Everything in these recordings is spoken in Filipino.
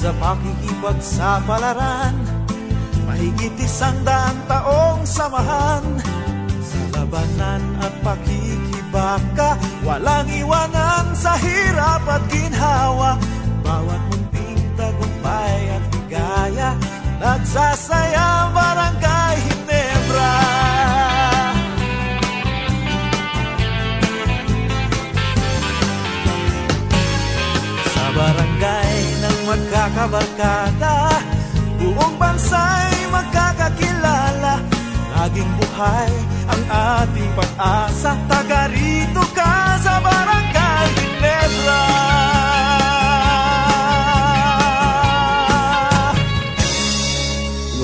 sa pakikipagsapalaran Mahigit isang daang taong samahan Sa labanan at pakikibaka. Walang iwanan sa hirap at ginhawa. Bawat munting tagumpay at higaya. Nagsasayama magkakabarkada. Buong bansa'y magkakakilala. Laging buhay ang ating pag-asa. Taga rito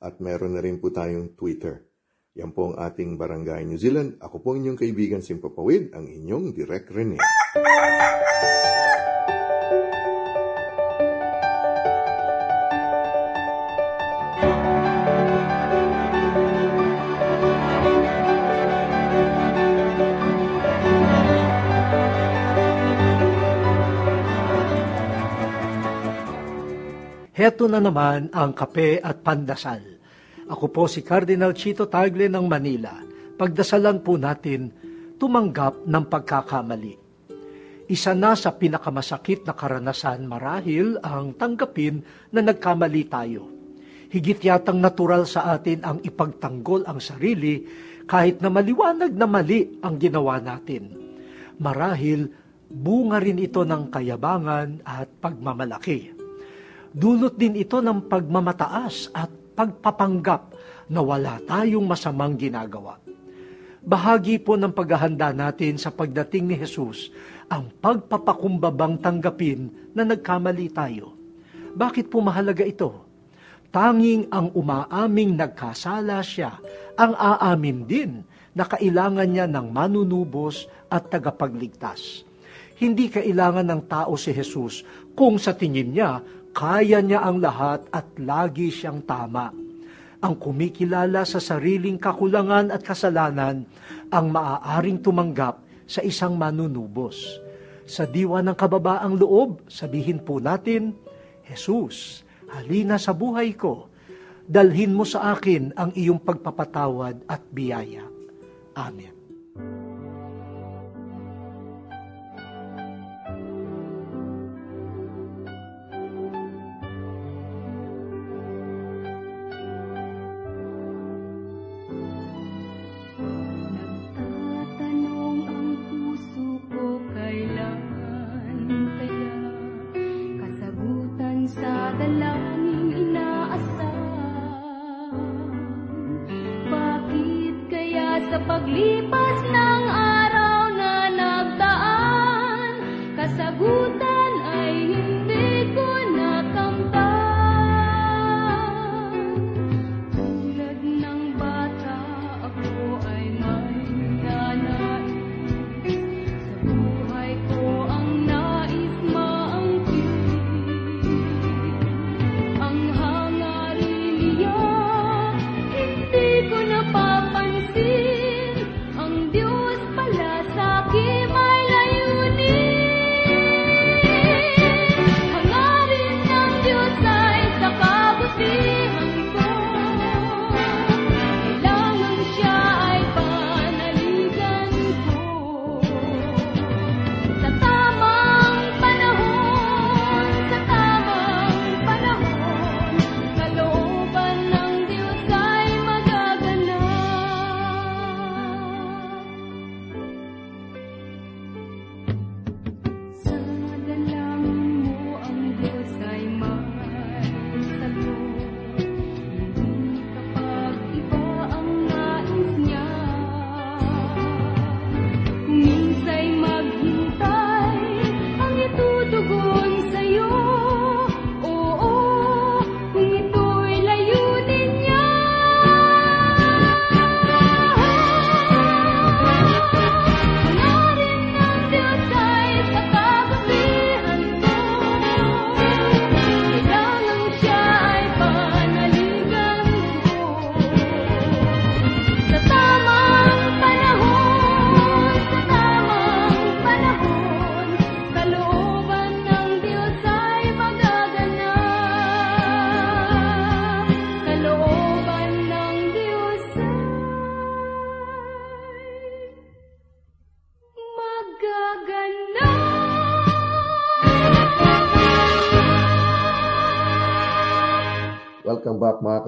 at meron na rin po tayong Twitter. Yan po ang ating Barangay New Zealand. Ako po inyong kaibigan Simpapawid, ang inyong Direk Rene. Heto na naman ang kape at pandasal. Ako po si Cardinal Chito Tagle ng Manila. Pagdasalan po natin, tumanggap ng pagkakamali. Isa na sa pinakamasakit na karanasan marahil ang tanggapin na nagkamali tayo. Higit yatang natural sa atin ang ipagtanggol ang sarili kahit na maliwanag na mali ang ginawa natin. Marahil bunga rin ito ng kayabangan at pagmamalaki Dulot din ito ng pagmamataas at pagpapanggap na wala tayong masamang ginagawa. Bahagi po ng paghahanda natin sa pagdating ni Jesus ang pagpapakumbabang tanggapin na nagkamali tayo. Bakit po mahalaga ito? Tanging ang umaaming nagkasala siya ang aamin din na kailangan niya ng manunubos at tagapagligtas. Hindi kailangan ng tao si Jesus kung sa tingin niya kaya niya ang lahat at lagi siyang tama. Ang kumikilala sa sariling kakulangan at kasalanan ang maaaring tumanggap sa isang manunubos. Sa diwa ng kababaang loob, sabihin po natin, Jesus, halina sa buhay ko. Dalhin mo sa akin ang iyong pagpapatawad at biyaya. Amen.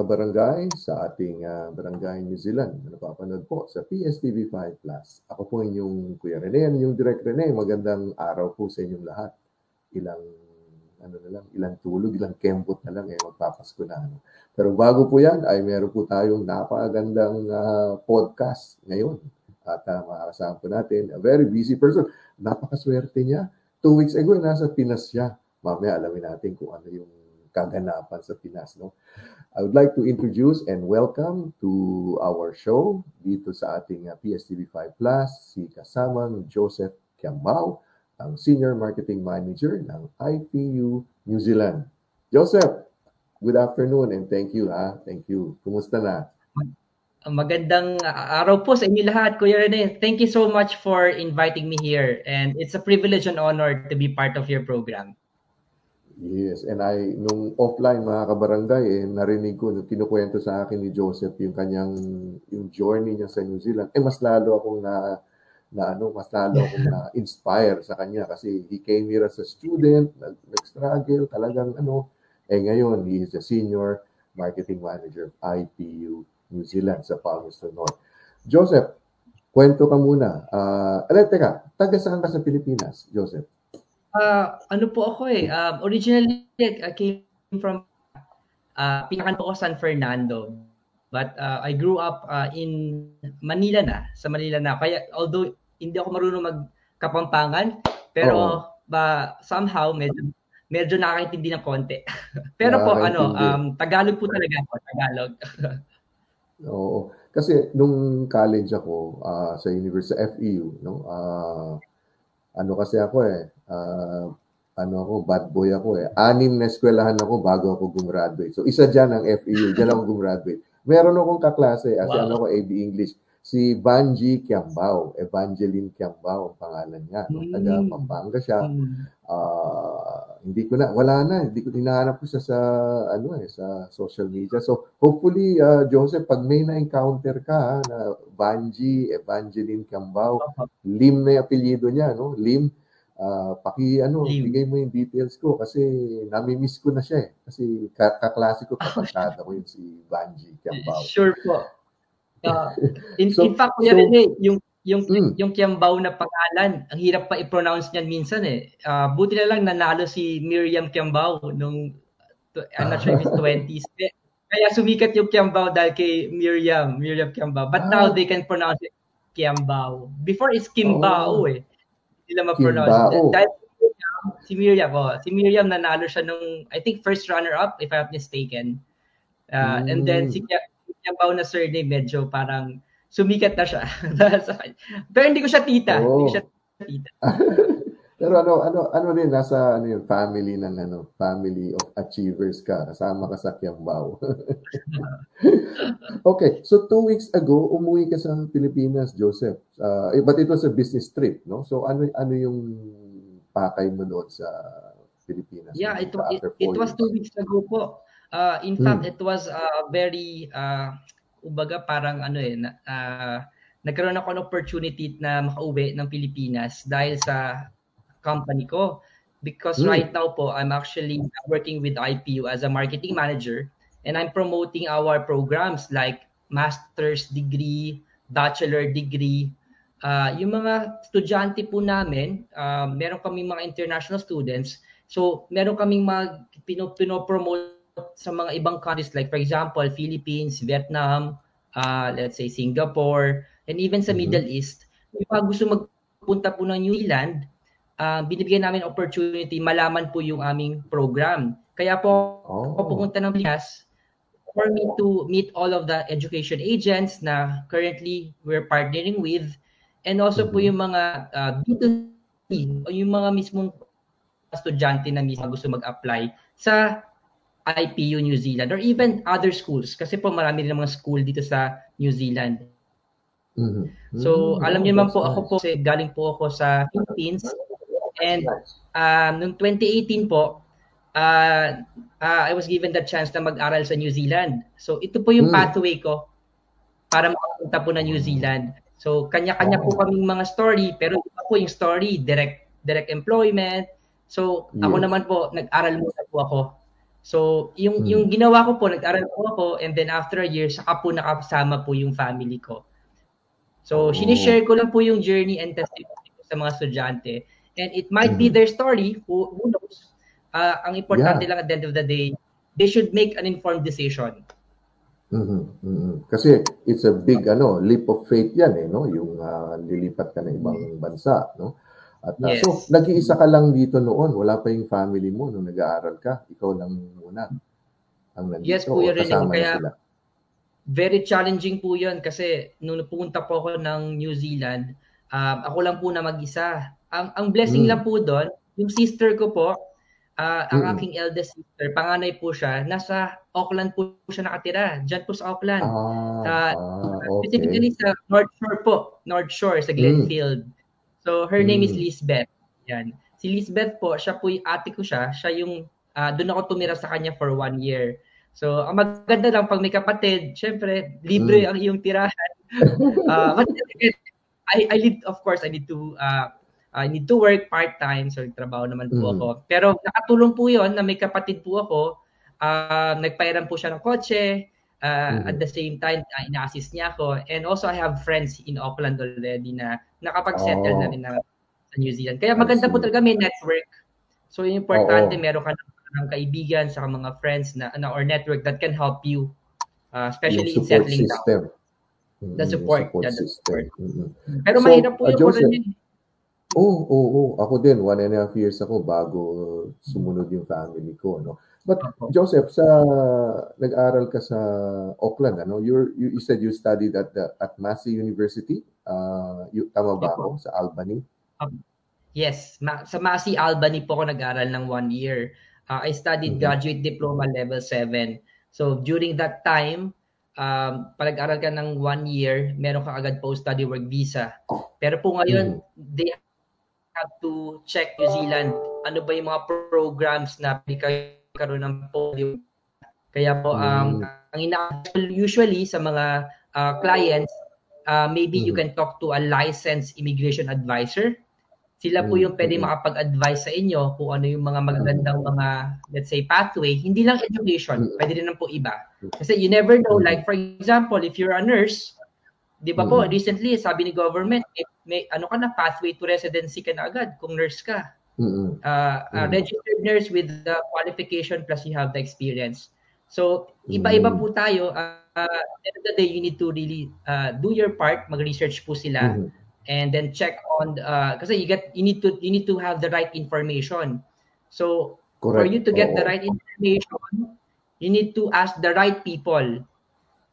Kabarangay sa ating uh, Barangay New Zealand na napapanood po sa PSTV 5 Plus. Ako po inyong Kuya Rene, yung Direct Rene. Magandang araw po sa inyong lahat. Ilang ano na lang, ilang tulog, ilang kembot na lang, eh, magpapasko na. Ano. Pero bago po yan, ay meron po tayong napakagandang uh, podcast ngayon. At uh, makakasama po natin, a very busy person. Napakaswerte niya. Two weeks ago, nasa Pinas siya. Mamaya alamin natin kung ano yung kaganapan sa Pinas. No? I would like to introduce and welcome to our show dito sa ating uh, PSTV5 Plus, si kasamang Joseph Kiambao, ang Senior Marketing Manager ng IPU New Zealand. Joseph, good afternoon and thank you ha. Thank you. Kumusta na? Magandang araw po sa inyo lahat, Kuya Rene. Thank you so much for inviting me here and it's a privilege and honor to be part of your program. Yes, and I, nung offline mga kabarangay, eh, narinig ko, nung kinukwento sa akin ni Joseph yung kanyang, yung journey niya sa New Zealand, eh mas lalo akong na, na ano, mas lalo akong na-inspire sa kanya kasi he came here as a student, nag-struggle, talagang ano, eh ngayon, he is a senior marketing manager of IPU New Zealand sa Palmerston North. Joseph, kwento ka muna. Uh, alay, teka, taga saan ka sa Pilipinas, Joseph? Uh, ano po ako eh, um, originally I came from, uh, pinakan po ako San Fernando. But uh, I grew up uh, in Manila na, sa Manila na. Kaya although hindi ako marunong magkapampangan, pero oh. ba somehow medyo medyo nakakaintindi ng konti. pero po ano, um, Tagalog po talaga ako, Tagalog. Oo. Kasi nung college ako uh, sa University FEU, no? Uh, ano kasi ako eh, uh, ano ako, bad boy ako eh. Anim na eskwelahan ako bago ako gumraduate. So isa diyan ang FEU, diyan ako gumraduate. Meron akong kaklase, as wow. ano ko, AB English si Banji Kiambao, Evangeline Kiambao ang pangalan niya. No? Taga hmm. Pampanga siya. Uh, hindi ko na, wala na, hindi ko hinahanap ko siya sa, ano eh, sa social media. So, hopefully, uh, Joseph, pag may na-encounter ka, na Banji, Evangeline Kiambao, Lim na yung apelyido niya, no? Lim, uh, paki ano, Lim. bigay mo yung details ko kasi nami-miss ko na siya eh. Kasi kaklase ko, kapatada ko yun si Banji Kiambao. Sure po. Uh, in, so, in fact, kuya so, Rene, yung yung mm. yung Kiambao na pangalan, ang hirap pa i-pronounce niyan minsan eh. Uh, buti na lang nanalo si Miriam Kiambao nung I'm not sure if it's 20s. Kaya sumikat yung Kiambao dahil kay Miriam, Miriam Kiambao. But ah. now they can pronounce it Kiambao. Before it's Kimbao oh. eh. Hindi nila ma-pronounce. Dahil si Miriam, oh, si Miriam nanalo siya nung I think first runner up if I'm not mistaken. Uh, mm. and then si Yabaw na surname, medyo parang sumikat na siya. Pero hindi ko siya tita. Oh. Hindi ko siya tita. Pero ano ano ano din nasa ano yung family ng ano family of achievers ka kasama ka sa Kiambao. okay, so two weeks ago umuwi ka sa Pilipinas, Joseph. Uh, but it was a business trip, no? So ano ano yung pakay mo doon sa Pilipinas? Yeah, it, it, it was two weeks ago po. Uh, in hmm. fact, it was uh, very, uh, ubaga parang ano eh, na, uh, nagkaroon ako ng opportunity na makauwi ng Pilipinas dahil sa company ko. Because hmm. right now po, I'm actually working with IPU as a marketing manager and I'm promoting our programs like master's degree, bachelor degree. Uh, yung mga estudyante po namin, uh, meron kaming mga international students. So, meron kaming pino, pino-promote sa mga ibang countries like for example, Philippines, Vietnam, uh, let's say Singapore, and even sa mm-hmm. Middle East, yung mga gusto magpunta po ng New Zealand, uh, binibigyan namin opportunity malaman po yung aming program. Kaya po, oh. pupunta ng Pinas for me to meet all of the education agents na currently we're partnering with and also mm-hmm. po yung mga uh, B2C o yung mga mismong estudyante na mismo gusto mag-apply sa IPU New Zealand or even other schools kasi po marami rin mga school dito sa New Zealand. Mm-hmm. So, mm-hmm. alam niyo naman po, nice. ako po kasi galing po ako sa Philippines and um, noong 2018 po, uh, uh, I was given the chance na mag-aral sa New Zealand. So, ito po yung mm. pathway ko para makapunta po na New Zealand. So, kanya-kanya oh. po kaming mga story, pero iba po yung story, direct direct employment. So, yes. ako naman po, nag-aral muna po ako So, yung hmm. yung ginawa ko po, nag-aral po ako and then after a year, saka po nakasama po yung family ko. So, oh. sinishare ko lang po yung journey and testimony ko sa mga estudyante. And it might hmm be their story, who, who knows. uh, ang importante yeah. lang at the end of the day, they should make an informed decision. Mm-hmm. Mm-hmm. Kasi it's a big ano leap of faith yan eh no yung uh, lilipat ka ng ibang bansa no at uh, yes. so nag-iisa ka lang dito noon wala pa yung family mo nung nag-aaral ka ikaw lang muna ang nandito yes, Kuya kasama Kaya, sila very challenging po yun kasi nung pumunta po ako ng New Zealand um, ako lang po na mag-isa ang ang blessing mm. lang po doon yung sister ko po Uh, ang mm. aking eldest sister, panganay po siya, nasa Auckland po siya nakatira. Diyan po sa Auckland. Ah, uh, ah, okay. Specifically sa North Shore po. North Shore, sa Glenfield. Mm. So, her mm. name is mm. Lisbeth. Yan. Si Lisbeth po, siya po yung ate ko siya. Siya yung, uh, doon ako tumira sa kanya for one year. So, ang maganda lang, pag may kapatid, syempre, libre mm. ang iyong tirahan. uh, but, I, I need, of course, I need to uh, I need to work part-time, so trabaho naman po mm. ako. Pero nakatulong po yon na may kapatid po ako, uh, nagpairam po siya ng kotse, uh, mm. at the same time, uh, ina-assist niya ako. And also, I have friends in Auckland already na nakapag-settle oh. na rin na, sa New Zealand. Kaya maganda po talaga may network. So, yung importante, oh, oh. meron ka ng kaibigan sa mga friends na, na or network that can help you, uh, especially in settling system. down. The support. support yeah, the support. Mm-hmm. Pero so, mahirap po uh, yung Joseph, Oo, oo, oo. Ako din, one and a half years ako bago sumunod yung family ko, no? But Joseph, sa nag-aral ka sa Auckland, ano? You, you said you studied at the at Massey University. Uh, you, tama ba ako? Sa Albany? Um, yes, ma- sa Massey Albany po ako nag-aral ng one year. Uh, I studied mm-hmm. graduate diploma level 7. So during that time, um, pag-aral ka ng one year, meron ka agad post-study work visa. Pero po ngayon, mm-hmm. they have to check New Zealand. Ano ba yung mga programs na karoon ng polio. Kaya po, um, mm. ang ina usually sa mga uh, clients, uh, maybe mm. you can talk to a licensed immigration advisor. Sila po yung pwede makapag-advise sa inyo kung ano yung mga magagandang mga, let's say, pathway. Hindi lang education, pwede rin po iba. Kasi you never know, like for example, if you're a nurse, Di ba po, recently, sabi ni government, may, may ano ka na, pathway to residency ka na agad kung nurse ka. Mm-hmm. Uh, uh, registered nurse with the qualification plus you have the experience. So, iba-iba po tayo. Uh, uh, at the end of the day, you need to really uh, do your part, mag-research po sila, mm-hmm. and then check on, uh, kasi you get, you need to, you need to have the right information. So, Correct. for you to get oh. the right information, you need to ask the right people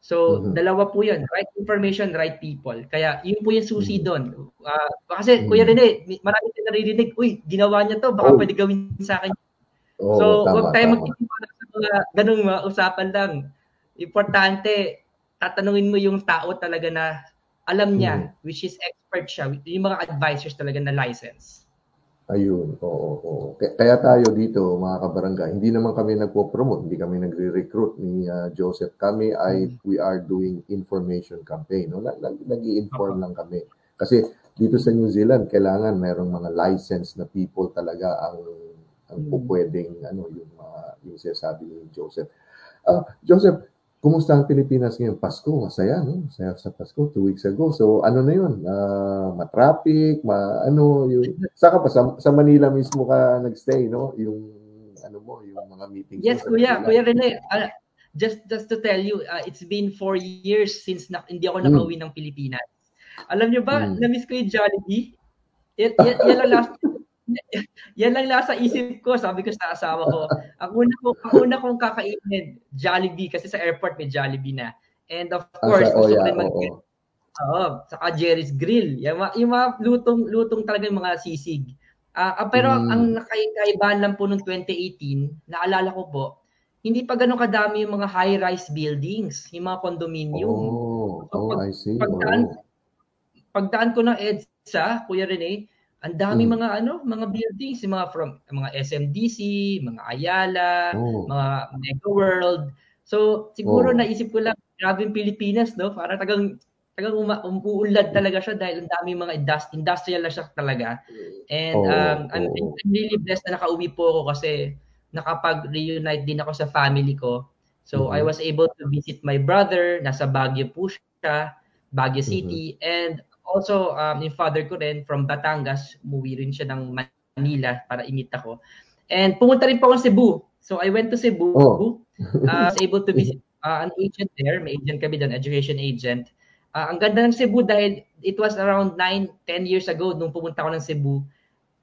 So, mm-hmm. dalawa po yun. Right information, right people. Kaya, yun po yung susi mm-hmm. doon. Uh, kasi, mm-hmm. Kuya Rene, marami tayo naririnig, uy, ginawa niya to, baka oh. pwede gawin sa akin. Oh, so, tama, huwag tayo magtitiwala sa mga ganung mga usapan lang. Importante, tatanungin mo yung tao talaga na alam niya, mm-hmm. which is expert siya, yung mga advisors talaga na license. Ayun, oo, oo. Kaya tayo dito, mga kabarangay, hindi naman kami nagpo-promote, hindi kami nagre-recruit ni uh, Joseph. Kami ay, mm. we are doing information campaign. No? Nag-i-inform lang kami. Kasi dito sa New Zealand, kailangan merong mga licensed na people talaga ang ang mm. pwedeng ano yung uh, yung sinasabi ni Joseph. Uh, Joseph, Kumusta ang Pilipinas ngayon? Pasko, masaya, no? Masaya sa Pasko, two weeks ago. So, ano na yun? Uh, ma-traffic, ma ano, yung... Saka pa, sa, sa Manila mismo ka nagstay, no? Yung, ano mo, yung mga meetings. Yes, kuya. Manila. Kuya Rene, uh, just, just to tell you, uh, it's been four years since na, hindi ako nakauwi hmm. ng Pilipinas. Alam niyo ba, hmm. na-miss ko yung Jollibee. Yan, yan, yan lang last yan lang nasa isip ko, sabi ko sa asawa ko. Ang una ko, ang una kong kakainin, Jollibee kasi sa airport may Jollibee na. And of ah, course, oh, yeah, mag oh, Oo, saka Jerry's Grill. Yung, yung mga lutong lutong talaga yung mga sisig. Uh, pero mm. ang nakaibahan lang po noong 2018, naalala ko po, hindi pa ganun kadami yung mga high-rise buildings, yung mga condominium. Oh, so, oh pag, I see. Pagdaan, oh. pagdaan ko ng EDSA, Kuya Rene, ang dami mm. mga ano, mga buildings, mga from mga SMDC, mga Ayala, oh. mga Mega World. So siguro oh. naisip ko lang grabe yung Pilipinas, no? Para tagang tagang uma, umuulad talaga siya dahil ang dami mga indust, industrial na siya talaga. And oh. um, I'm, I'm really blessed na nakauwi po ako kasi nakapag-reunite din ako sa family ko. So mm-hmm. I was able to visit my brother, nasa Baguio po siya, Baguio City, mm-hmm. and also, um, yung father ko rin from Batangas, umuwi rin siya ng Manila para imita ko. And pumunta rin po ako sa Cebu. So I went to Cebu. Oh. uh, was able to visit uh, an agent there. May agent kami doon, education agent. Uh, ang ganda ng Cebu dahil it was around 9, 10 years ago nung pumunta ako ng Cebu.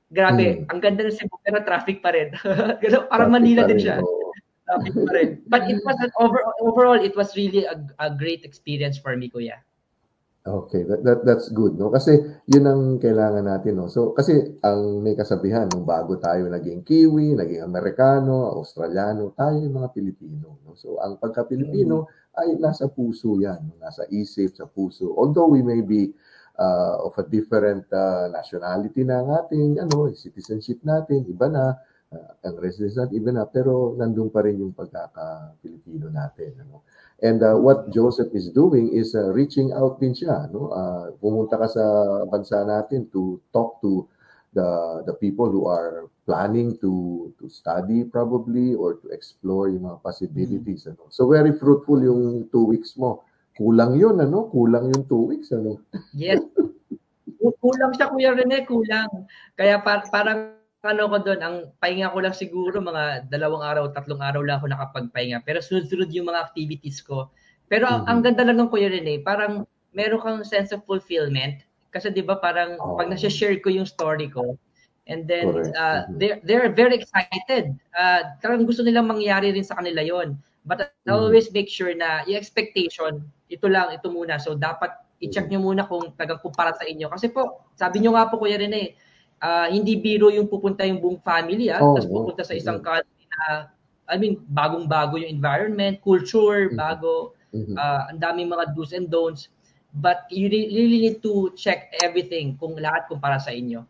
Grabe, Mm. ang ganda ng Cebu pero traffic pa rin. Ganun, Parang Manila din siya. Traffic pa rin. But it was an over, overall, it was really a, a great experience for me, kuya. Okay, that, that that's good, no? Kasi yun ang kailangan natin, no? So, kasi ang may kasabihan, nung bago tayo naging Kiwi, naging Amerikano, Australiano, tayo yung mga Pilipino, no? So, ang pagka-Pilipino ay nasa puso yan, no? nasa isip, sa puso. Although we may be uh, of a different uh, nationality na ang ating ano, citizenship natin, iba na, uh, ang residence natin, iba na, pero nandun pa rin yung pagkaka-Pilipino natin, ano? And uh, what Joseph is doing is uh, reaching out din siya, no? Uh, pumunta ka sa bansa natin to talk to the the people who are planning to to study probably or to explore yung mga possibilities ano. So very fruitful yung two weeks mo. Kulang yun ano, kulang yung two weeks ano. Yes. kulang siya, Kuya Rene, kulang. Kaya par- parang ano ko doon, ang pahinga ko lang siguro mga dalawang araw, tatlong araw lang ako nakapagpahinga. Pero sunod-sunod yung mga activities ko. Pero ang, Mhm. ang ganda lang ng Kuya Rene, parang meron kang sense of fulfillment. Kasi 'di ba parang Oo. pag na-share ko yung story ko, and then Correct. uh, Mhm. they're they're very excited. Uh, talagang gusto nilang mangyari rin sa kanila 'yon. But I Mhm. always make sure na yung expectation, ito lang, ito muna. So dapat i-check Mhm. nyo muna kung tagang kumpara sa inyo. Kasi po, sabi nyo nga po Kuya Rene, ah, hindi biro yung pupunta yung buong family ah, Oo, tapos pupunta sa isang mhm. country na I mean, bagong-bago yung environment, culture, Mhm. bago, Mhm. ah, ang daming mga do's and don'ts. But you re- really need to check everything kung lahat kumpara sa inyo.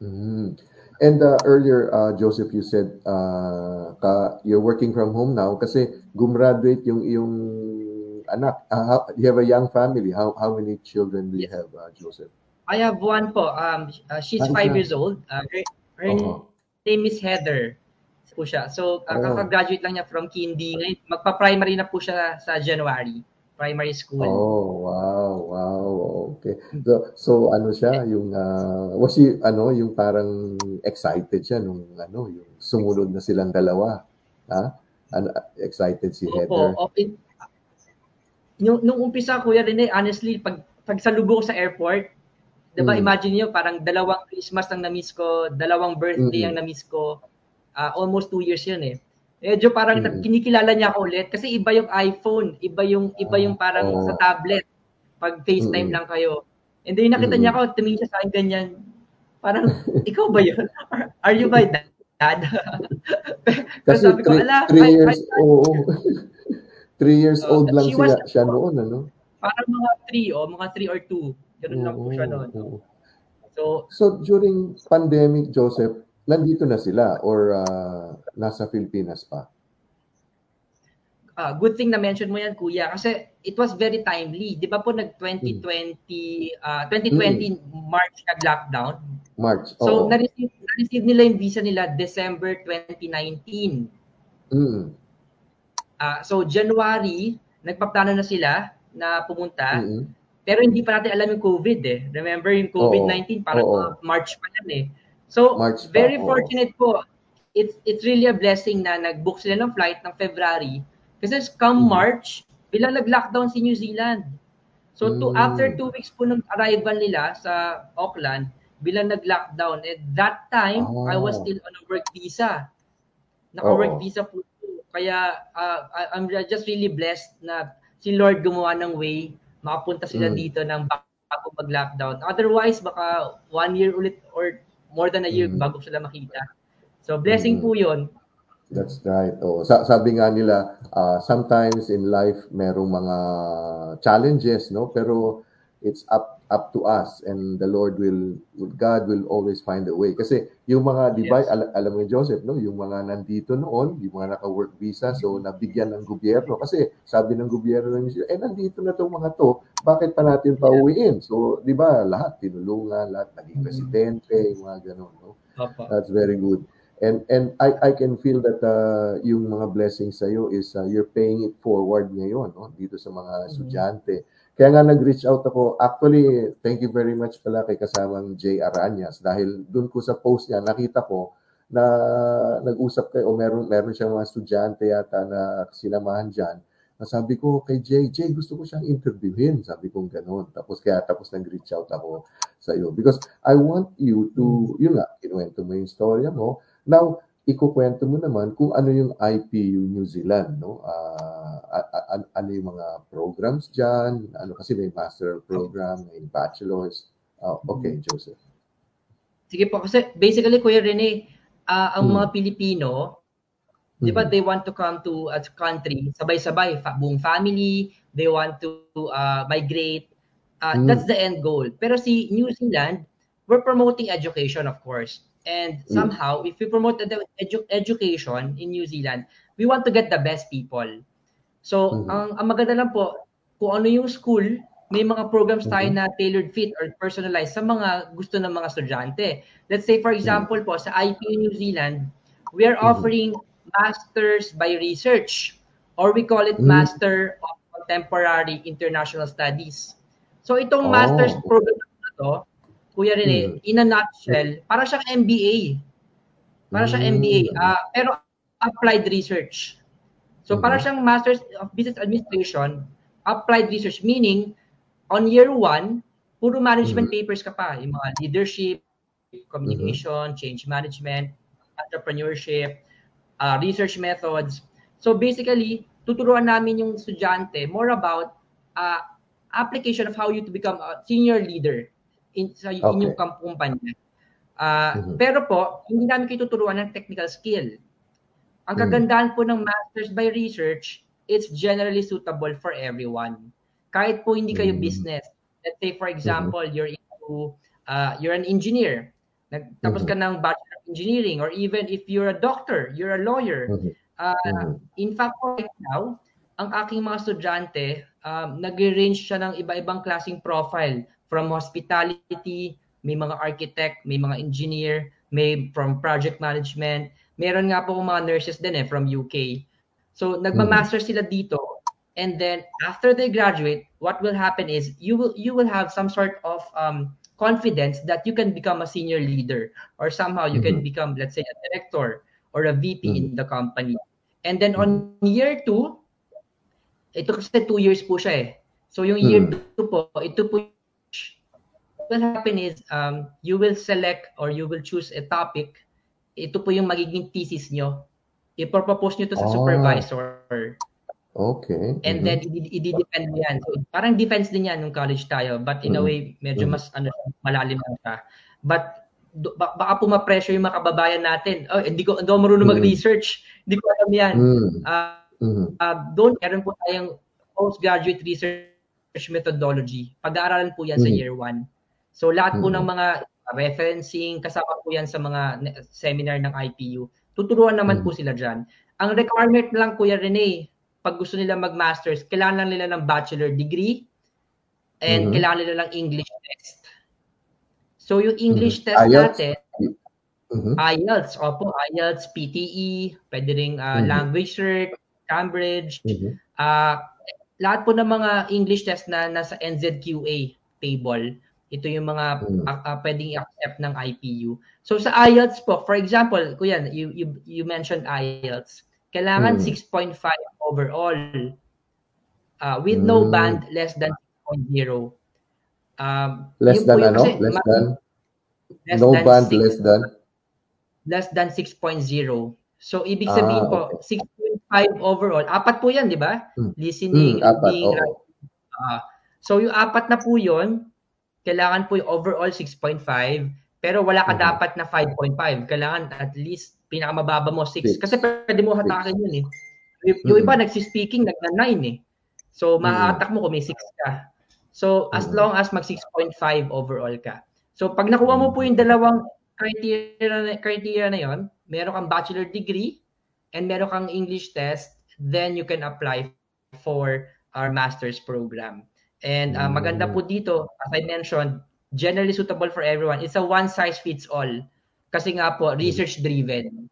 Mhm. And uh, earlier, uh, Joseph, you said uh, ka, you're working from home now kasi gumraduate yung yung anak. Uh, how, you have a young family. How how many children do you Yes. have, uh, Joseph? I have one po. Um, uh, she's Ah, five isa. years old. Uh, her her Oo. name is Heather po siya. So, uh, Oh. kakagraduate lang niya from Kindy. Ngayon, magpa-primary na po siya sa January. Primary school. Oh, wow, wow. Okay. So, so ano siya, yung uh, was she ano, yung parang excited siya nung ano, yung sumunod na silang dalawa. Ha? Ano, excited si Heather. Opo. opo. Yung, nung umpisa, Kuya Rene, honestly, pag, pag salubong ko sa airport, di ba, Mm. imagine niyo parang dalawang Christmas ang na-miss ko, dalawang birthday Mm-mm. ang na-miss ko. Ah, almost two years yun eh. Medyo parang Mm-mm. kinikilala niya ako ulit kasi iba yung iPhone, iba yung iba yung parang Oo. sa tablet. Pag FaceTime Mm-mm. lang kayo. And then nakita niya ako, tumingin siya sa akin ganyan. Parang, ikaw ba yun? Are, you my dad? Kasi sabi ko, three, ala, three years, oo. three years Uh, old lang she was- siya, siya noon, ano? parang mga 3 o mga 3 or 2. Ganun lang po siya Oo, noon. oo. So, So during pandemic, Joseph, nandito na sila or uh, nasa Pilipinas pa? ah, good thing na mention mo yan, kuya, kasi it was very timely. Di ba po nag 2020, ah, 2020 March nag-lockdown? March. So, Oo. na-receive, na-receive nila yung visa nila December 2019. Mm. Ah, so, January, nagpaplano na sila na pumunta. Mm-mm. Pero hindi pa natin alam yung COVID eh. Remember yung COVID-19, parang Oo. mga March pa yan eh. So, March pa, very oo. fortunate po. It's, it's really a blessing na nag-book sila ng flight ng February. Kasi come Mhm. March, bilang nag-lockdown si New Zealand. So, to, Mm. after two weeks po ng arrival nila sa Auckland, bilang nag-lockdown, at that time, I was Ah. still on a work visa. Naka-work Oo. visa po. Kaya, uh, I'm just really blessed na si Lord gumawa ng way, makapunta sila Mm. dito ng bago mag-lockdown. Otherwise, baka one year ulit or more than a year Mm. bago sila makita. So, blessing Mm. po yun. That's right. Oh, sa sabi nga nila, uh, sometimes in life merong mga challenges, no? Pero it's up up to us and the Lord will God will always find a way. Kasi yung mga, di ba, Yes. al- alam mo Joseph, no? Yung mga nandito noon, yung mga naka-work visa, so nabigyan ng gobyerno. Kasi sabi ng gobyerno ng eh nandito na tong mga to, bakit pa natin pauwiin? So, di ba, lahat tinulungan, lahat naging Mhm. residente, yung mga ganun, no? That's very good. And and I I can feel that uh, yung mga blessings sa iyo is uh, you're paying it forward ngayon no dito sa mga estudyante. Kaya nga nag-reach out ako. Actually, thank you very much pala kay kasamang Jay Aranyas dahil dun ko sa post niya nakita ko na nag-usap kayo o meron meron siyang mga estudyante yata na sinamahan diyan. Sabi ko kay Jay, Jay, gusto ko siyang interviewin. Sabi ko gano'n. Tapos kaya tapos nag-reach out ako sa iyo. Because I want you to, yun nga, kinuwento mo yung storya mo. Now, ikukwento mo naman kung ano yung IPU New Zealand, no? Uh, ano yung mga programs dyan, ano kasi may master program, may bachelor's. Uh, okay, mm-hmm. Joseph. Sige po, kasi basically, Kuya Rene, uh, ang hmm. mga Pilipino, hmm. di ba, mm-hmm. they want to come to a country, sabay-sabay, fa- buong family, they want to uh, migrate. Uh, hmm. That's the end goal. Pero si New Zealand, we're promoting education, of course. And mm. somehow, if we promote the edu- education in New Zealand, we want to get the best people. So, mm-hmm. ang, ang maganda lang po, kung ano yung school, may mga programs tayo mm-hmm. na tailored fit or personalized sa mga gusto ng mga estudyante. Let's say, for mm-hmm. example mm-hmm. po, sa IPU New Zealand, we are mm-hmm. offering Masters by Research or we call it mm-hmm. Master of Contemporary International Studies. So, itong oh. master's program na to, Kuya Rene, mm. in a nutshell, para siyang MBA. Para siyang MBA. Uh, pero applied research. So mm-hmm. para siyang Masters of Business Administration, applied research, meaning on year one, puro management mm-hmm. papers ka pa. Yung mga leadership, communication, mm-hmm. change management, entrepreneurship, uh, research methods. So basically, tuturuan namin yung estudyante more about uh, application of how you to become a senior leader in, sa okay. inyong kumpanya. Uh, mm-hmm. Pero po, hindi namin kayo tuturuan ng technical skill. Ang mm-hmm. kagandahan po ng Masters by Research, it's generally suitable for everyone. Kahit po hindi kayo mm-hmm. business. Let's say, for example, mm-hmm. you're into, uh, you're an engineer. Nagtapos mm-hmm. ka ng Bachelor of Engineering or even if you're a doctor, you're a lawyer. Mm-hmm. Uh. In fact, right now, ang aking mga estudyante, um, nag-range siya ng iba-ibang klaseng profile from hospitality, may mga architect, may mga engineer, may from project management. Meron nga po mga nurses din eh from UK. So nagma-master sila dito and then after they graduate, what will happen is you will you will have some sort of um, confidence that you can become a senior leader or somehow you mm-hmm. can become let's say a director or a VP mm-hmm. in the company. And then on year two, ito kasi two years po siya eh. So yung year mm-hmm. two po, ito po what will happen is um, you will select or you will choose a topic. Ito po yung magiging thesis nyo. Ipropose nyo to sa oh. supervisor. Okay. And mm-hmm. then, i-depend mo yan. So, parang defense din yan nung college tayo. But in mm-hmm. a way, medyo mm-hmm. mas ano, malalim lang siya. But baka po ma-pressure yung mga kababayan natin. Oh, hindi ko, hindi ko marunong mm-hmm. mag-research. Hindi ko alam yan. Mm-hmm. Uh, uh, doon, meron po tayong postgraduate research methodology. Pag-aaralan po yan mm-hmm. sa year 1. So lahat po mm-hmm. ng mga referencing, kasama po yan sa mga seminar ng IPU. Tuturuan naman mm-hmm. po sila dyan. Ang requirement lang, Kuya Rene, pag gusto nila mag-masters, kailangan lang nila ng bachelor degree and mm-hmm. kailangan nila ng English test. So yung English mm-hmm. test IELTS. natin, mm-hmm. IELTS, opo, IELTS, PTE, pwede ring uh, mm-hmm. language cert, Cambridge, mm-hmm. uh, lahat po ng mga English test na nasa NZQA table, ito yung mga mm. uh, pwedeng i-accept ng IPU. So sa IELTS po, for example, kuya, you you, you mentioned IELTS. Kailangan mm. 6.5 overall. Uh, with mm. no band less than 6.0. Um, less than ano? Less than? Less no than band six, less than? Less than 6.0. So, ibig sabihin ah, okay. po, 6.5 overall. Apat po yan, di ba? Mm. Listening, mm, apat, reading, oh. uh, So, yung apat na po yon kailangan po yung overall 6.5, pero wala ka mm-hmm. dapat na 5.5. Kailangan at least pinakamababa mo 6. Kasi pwede mo hatakin yun eh. Yung iba mm-hmm. nagsispeaking, nagna 9 eh. So, mm-hmm. maatak mo kung may 6 ka. So, as long as mag 6.5 overall ka. So, pag nakuha mo po yung dalawang criteria, criteria na yon, meron kang bachelor degree and meron kang English test, then you can apply for our master's program. And uh, maganda po dito, as I mentioned, generally suitable for everyone. It's a one size fits all. Kasi nga po, research driven.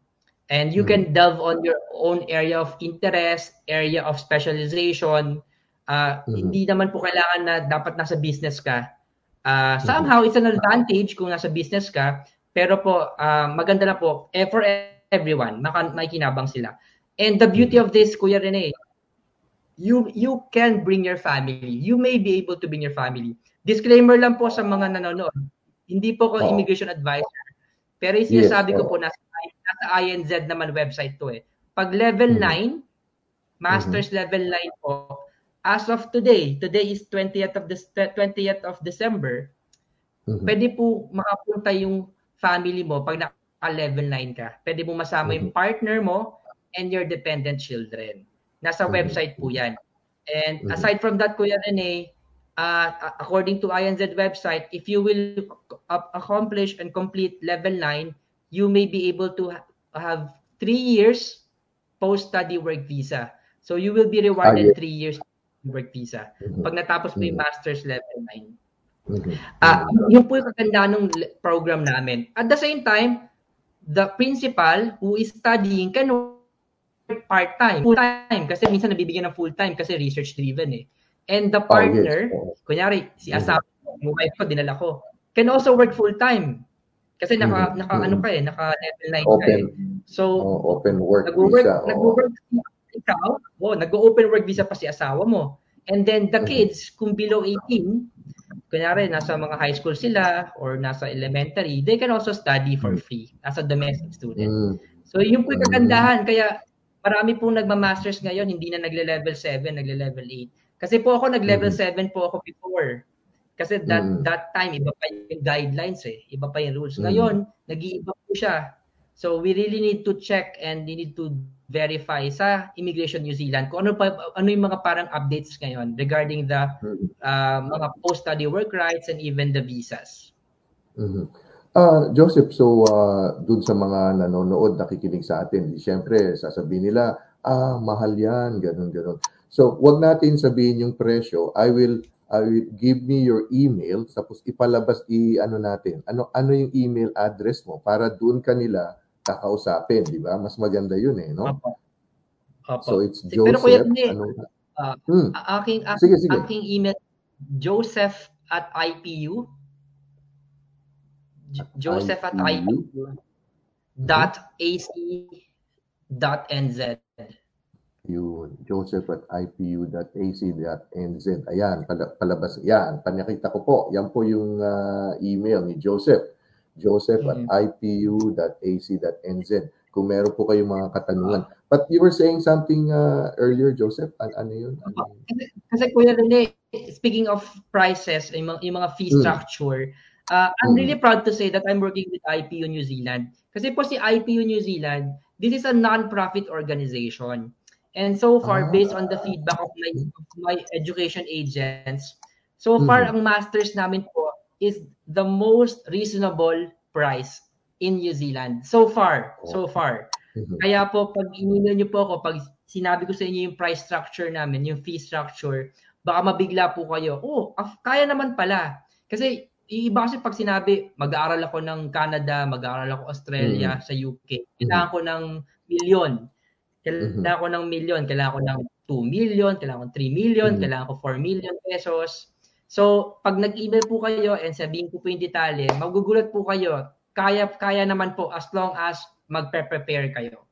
And you can delve on your own area of interest, area of specialization. Uh, mm-hmm. Hindi naman po kailangan na dapat nasa business ka. Uh, somehow, it's an advantage kung nasa business ka. Pero po, uh, maganda na po, eh, for everyone, maka, may kinabang sila. And the beauty of this, Kuya Rene, you you can bring your family. You may be able to bring your family. Disclaimer lang po sa mga nanonood. Hindi po ko oh. immigration advisor. Pero yung sinasabi yes, ko po, nasa, nasa INZ naman website to eh. Pag level mm-hmm. 9, master's mm-hmm. level 9 po, as of today, today is 20th of the 20th of December, mm-hmm. pwede po makapunta yung family mo pag naka-level 9 ka. Pwede mo masama mm-hmm. yung partner mo and your dependent children. Nasa mm-hmm. website po yan. And mm-hmm. aside from that, Kuya Rene, uh, according to INZ website, if you will accomplish and complete level 9, you may be able to have three years post-study work visa. So you will be rewarded ah, three years work visa. Mm-hmm. Pag natapos mo yung master's level 9. Mm-hmm. Uh, yun po yung kaganda ng program namin. At the same time, the principal who is studying can part-time, full-time, kasi minsan nabibigyan ng full-time kasi research-driven eh. And the partner, oh, yes. kunyari, si mm-hmm. asawa, yung wife ko, dinala ko, can also work full-time. Kasi naka, mm-hmm. naka ano ka eh, naka level 9 open. ka eh. So, oh, open work nag-work, visa. Nag-work ikaw, oh, nag-open work visa pa si asawa mo. And then the kids, kung below 18, kunyari nasa mga high school sila or nasa elementary, they can also study for free as a domestic student. Mm. So yun po yung kagandahan. Kaya marami pong nagma-masters ngayon, hindi na nagle-level 7, nagle-level 8. Kasi po ako nag-level mm-hmm. 7 po ako before. Kasi that mm. that time iba pa yung guidelines eh, iba pa yung rules. Mm. Ngayon, nag-iiba po siya. So we really need to check and we need to verify sa Immigration New Zealand kung ano pa ano yung mga parang updates ngayon regarding the uh, mga post-study work rights and even the visas. Mm-hmm. Uh, Joseph, so uh, dun sa mga nanonood, nakikinig sa atin, siyempre sasabihin nila, ah, mahal yan, ganun, ganun. So, wag natin sabihin yung presyo. I will I will give me your email tapos ipalabas i ano natin. Ano ano yung email address mo para doon kanila kakausapin, di ba? Mas maganda yun eh, no? Apo. Apo. So it's Joseph. Pero kuya, ano, uh, hmm. aking, aking, sige, sige. aking email, joseph at IPU. Joseph at IPU. Dot AC dot NZ. Yun, joseph at ipu.ac.nz. Ayan, palabas. Yan, panakita ko po. Yan po yung uh, email ni Joseph joseph mm-hmm. at ipu.ac.nz kung meron po kayong mga katanungan. But you were saying something uh, earlier, Joseph. An ano yun? Ano yun? Kasi, kasi Kuya Rene, speaking of prices, yung mga, yung mga fee mm. Uh, I'm mm. really proud to say that I'm working with IPU New Zealand. Kasi po si IPU New Zealand, this is a non-profit organization. And so far, ah. based on the feedback of my, my education agents, so far, mm. ang masters namin po is the most reasonable price in New Zealand. So far, so far. Mm-hmm. Kaya po, pag ininom niyo po ako, pag sinabi ko sa inyo yung price structure namin, yung fee structure, baka mabigla po kayo, oh, kaya naman pala. Kasi iba kasi pag sinabi, mag-aaral ako ng Canada, mag-aaral ako Australia, mm-hmm. sa UK, kailangan ko ng milyon. Kailangan mm-hmm. ko ng milyon, kailangan ko ng 2 million, kailangan ko 3 million, mm-hmm. kailangan ko 4 million pesos. So, pag nag-email po kayo and sabihin ko po yung detalye, magugulat po kayo. Kaya, kaya naman po as long as magpe-prepare kayo.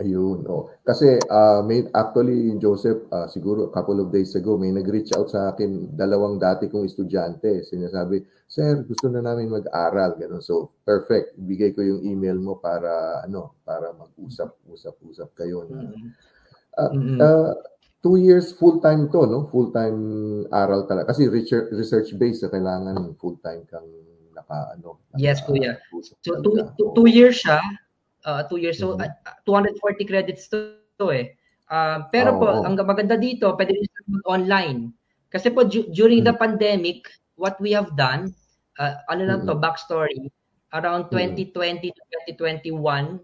Ayun, oh. Kasi uh, may actually Joseph, uh, siguro a couple of days ago may nag-reach out sa akin dalawang dati kong estudyante. Sinasabi, "Sir, gusto na namin mag-aral." Ganun. So, perfect. Ibigay ko yung email mo para ano, para mag-usap, usap-usap kayo na. Uh, mm-hmm. uh, two years full-time to, no? Full-time aral talaga. Kasi research, research-based, kailangan full-time kang naka, ano. Naka, yes, kuya. So, two, two, two years siya. Uh, two years. So, mm-hmm. uh, 240 credits to, to eh. Uh, pero oh, po, oh. ang maganda dito, pwede rin online. Kasi po, du- during mm-hmm. the pandemic, what we have done, uh, ano lang mm-hmm. to, backstory, around 2020 mm-hmm. to 2021,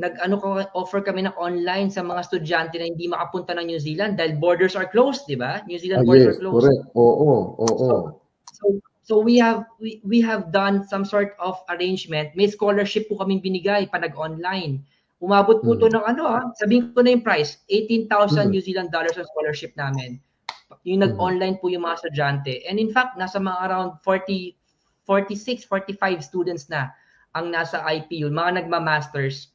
nag-ano ko offer kami ng online sa mga estudyante na hindi makapunta ng New Zealand dahil borders are closed, 'di ba? New Zealand ah, borders yes, are closed. Correct. Oo, oo. So, so, so we have we, we have done some sort of arrangement. May scholarship po kaming binigay pa nag-online. Umabot po hmm. to ng ano ah, sabihin ko na yung price, 18,000 hmm. New Zealand dollars ang scholarship namin. Yung hmm. nag-online po yung mga estudyante. And in fact, nasa mga around 40 46, 45 students na ang nasa IPU, mga nagma-masters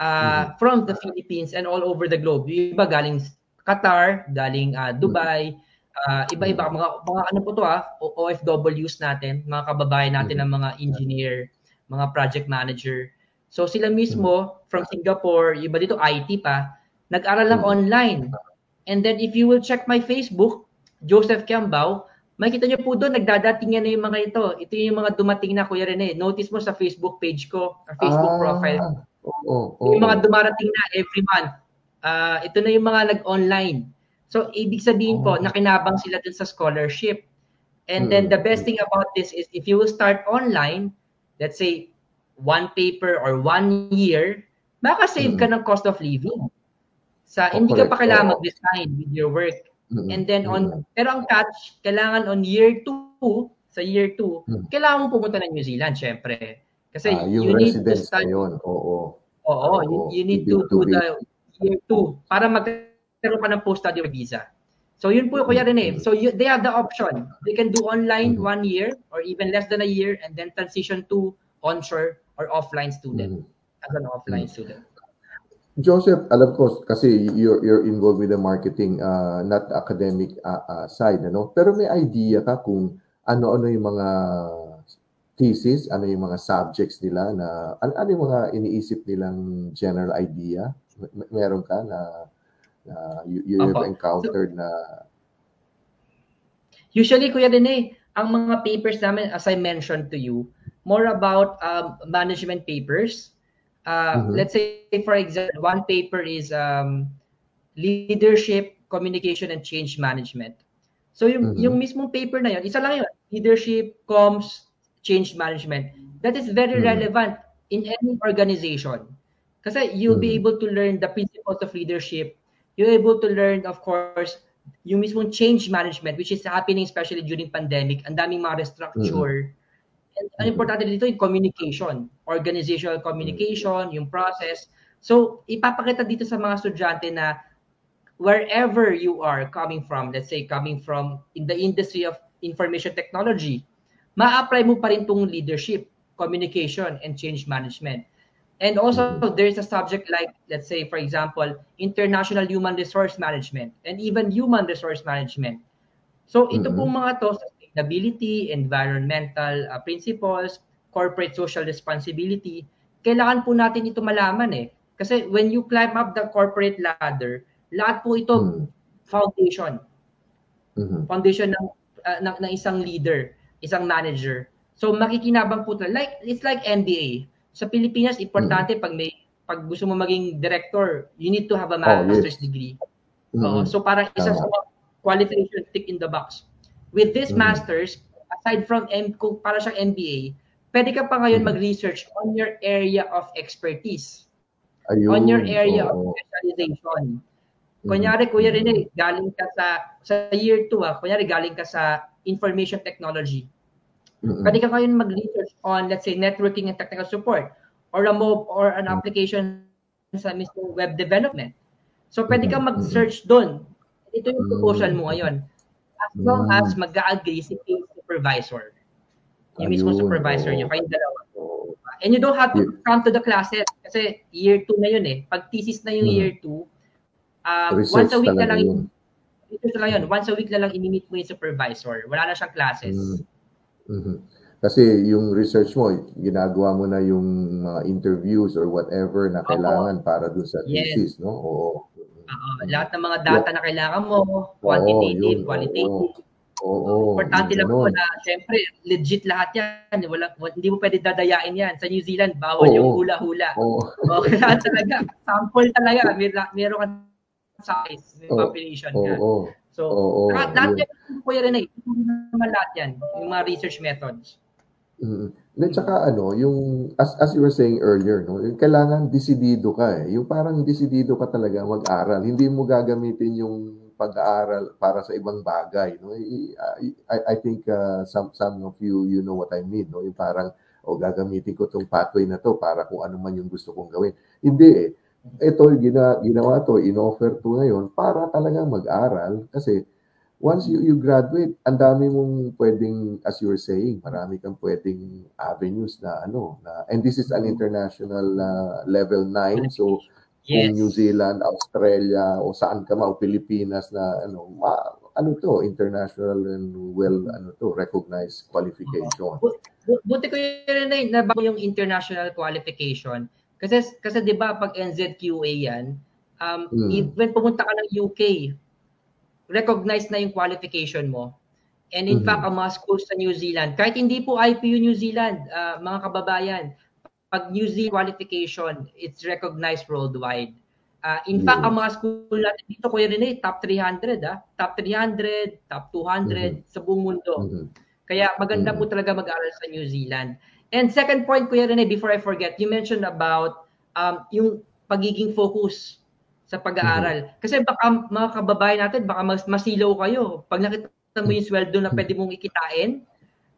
uh, mm-hmm. from the Philippines and all over the globe. Yung iba galing Qatar, galing uh, Dubai, uh, iba-iba mga mga ano po to ah, OFWs natin, mga kababayan natin mm-hmm. ng mga engineer, mga project manager. So sila mismo mm-hmm. from Singapore, iba dito IT pa, nag-aral lang mm-hmm. online. And then if you will check my Facebook, Joseph Kiambao, makikita niyo po doon, nagdadating yan na yung mga ito. Ito yung mga dumating na, Kuya Rene. Notice mo sa Facebook page ko, or Facebook ah, profile. Oh, oh, yung mga dumarating na every month. Uh, ito na yung mga nag-online. So, ibig sabihin oh. po, nakinabang sila dun sa scholarship. And hmm. then the best thing about this is if you start online, let's say, one paper or one year, makaka-save hmm. ka ng cost of living. Sa, oh, hindi ka pa kailangan mag-design with your work Mm-hmm. And then on pero ang catch kailangan on year 2 sa year 2, mm-hmm. kailangan mo pumunta ng New Zealand syempre. Kasi yung you need to start yun. Oo. Oo, oh, you, you need to do the year 2 para magkaroon ka ng post-study visa. So yun po kuya rin eh. So you, they have the option. They can do online mm-hmm. one year or even less than a year and then transition to onshore or offline student mm-hmm. as an offline mm-hmm. student. Joseph, alam ko kasi you're, you're involved with the marketing, uh, not academic uh, uh, side, ano? Pero may idea ka kung ano-ano yung mga thesis, ano yung mga subjects nila na ano, ano yung mga iniisip nilang general idea? Meron ka na, na you, you have encountered na Usually, Kuya Rene, ang mga papers namin, as I mentioned to you, more about um, management papers, uh, mm-hmm. let's say for example one paper is um, leadership communication and change management so yung mm-hmm. yung mismong paper na yun isa lang yun leadership comms change management that is very mm-hmm. relevant in any organization kasi you'll mm-hmm. be able to learn the principles of leadership you're able to learn of course yung mismong change management which is happening especially during pandemic ang daming mga restructure mm-hmm And ang importante dito yung communication, organizational communication, yung process. So, ipapakita dito sa mga estudyante na wherever you are coming from, let's say coming from in the industry of information technology, ma-apply mo pa rin tong leadership, communication, and change management. And also, there's a subject like, let's say, for example, international human resource management and even human resource management. So, ito mm-hmm. pong mga to, sustainability, environmental uh, principles, corporate social responsibility, kailangan po natin ito malaman eh. Kasi when you climb up the corporate ladder, lahat po ito mm. foundation. Mm-hmm. Foundation ng, uh, ng ng isang leader, isang manager. So makikinabang po ito. Like it's like MBA. Sa Pilipinas importante mm-hmm. pag may pag gusto mo maging director, you need to have a master's oh, yes. degree. Mm-hmm. Uh, so parang isa sa qualification tick in the box. With this mm. master's, aside from M, kung para siyang MBA, pwede ka pa ngayon mm. mag-research on your area of expertise. Ayun, on your area oh. of specialization. Mm. Kunyari, Kuya Rene, galing ka sa, sa year 2, ah, kunyari galing ka sa information technology. Mm-hmm. Pwede ka ngayon mag-research on, let's say, networking and technical support or a mob or an mm. application sa mismo web development. So, pwede ka mag-search doon. Ito yung proposal mo ngayon as long mm. as mag-agree si case supervisor. Yung mismo supervisor niyo, kayong dalawa. And you don't have to come to the classes kasi year 2 na yun eh. Pag thesis na yung mm. year 2, um, once a week na lang yun. Research lang yun. Once a week na lang inimit mo yung supervisor. Wala na siyang classes. Mm. Mm-hmm. Kasi yung research mo, ginagawa mo na yung mga interviews or whatever na kailangan Opo. para doon sa thesis, yes. no? Oo. Oo, lahat ng mga data na kailangan mo, quantitative, oo, qualitative. Oo, oo, Importante lang po na, syempre, legit lahat yan. Wala, hindi mo pwede dadayain yan. Sa New Zealand, bawal oo, yung hula-hula. Oo. Oo, lahat talaga. Sample talaga. Mer meron ka size, may population ka. Oo, so, oo, lahat, lahat yan, Kuya Rene, naman lahat yan, yung mga research methods. Mm. At saka ano, yung as as you were saying earlier, no, yung kailangan desidido ka eh. Yung parang desidido ka talaga mag-aral. Hindi mo gagamitin yung pag-aaral para sa ibang bagay, no. I, I, I think uh, some some of you you know what I mean, no. Yung parang o oh, gagamitin ko tong pathway na to para kung ano man yung gusto kong gawin. Hindi eh. Ito, gina, ginawa to, in-offer to ngayon para talagang mag-aral kasi once you, you graduate, ang dami mong pwedeng, as you were saying, marami kang pwedeng avenues na ano, na, and this is an international uh, level 9, so Yes. kung New Zealand, Australia, o saan ka ma, o Pilipinas na, ano, ma, ano to, international and well, ano to, recognized qualification. Bu- bu- buti ko yun na na yung international qualification. Kasi kasi 'di ba pag NZQA 'yan, um Mm. even pumunta ka ng UK, recognized na yung qualification mo. And in Mhm. fact, ang mga schools sa New Zealand, kahit hindi po IPU New Zealand, ah, mga kababayan, pag New Zealand qualification, it's recognized worldwide. Ah, in fact, Yes. ang mga school natin dito, Kuya Rene, top 300, ah. top 300, top 200 sa buong mundo. Mhm. Kaya maganda Mm. po talaga mag-aral sa New Zealand. And second point, Kuya Rene, before I forget, you mentioned about um, yung pagiging focus sa pag-aaral. Kasi baka mga kababayan natin, baka mas masilaw kayo. Pag nakita mo yung sweldo na pwede mong ikitain,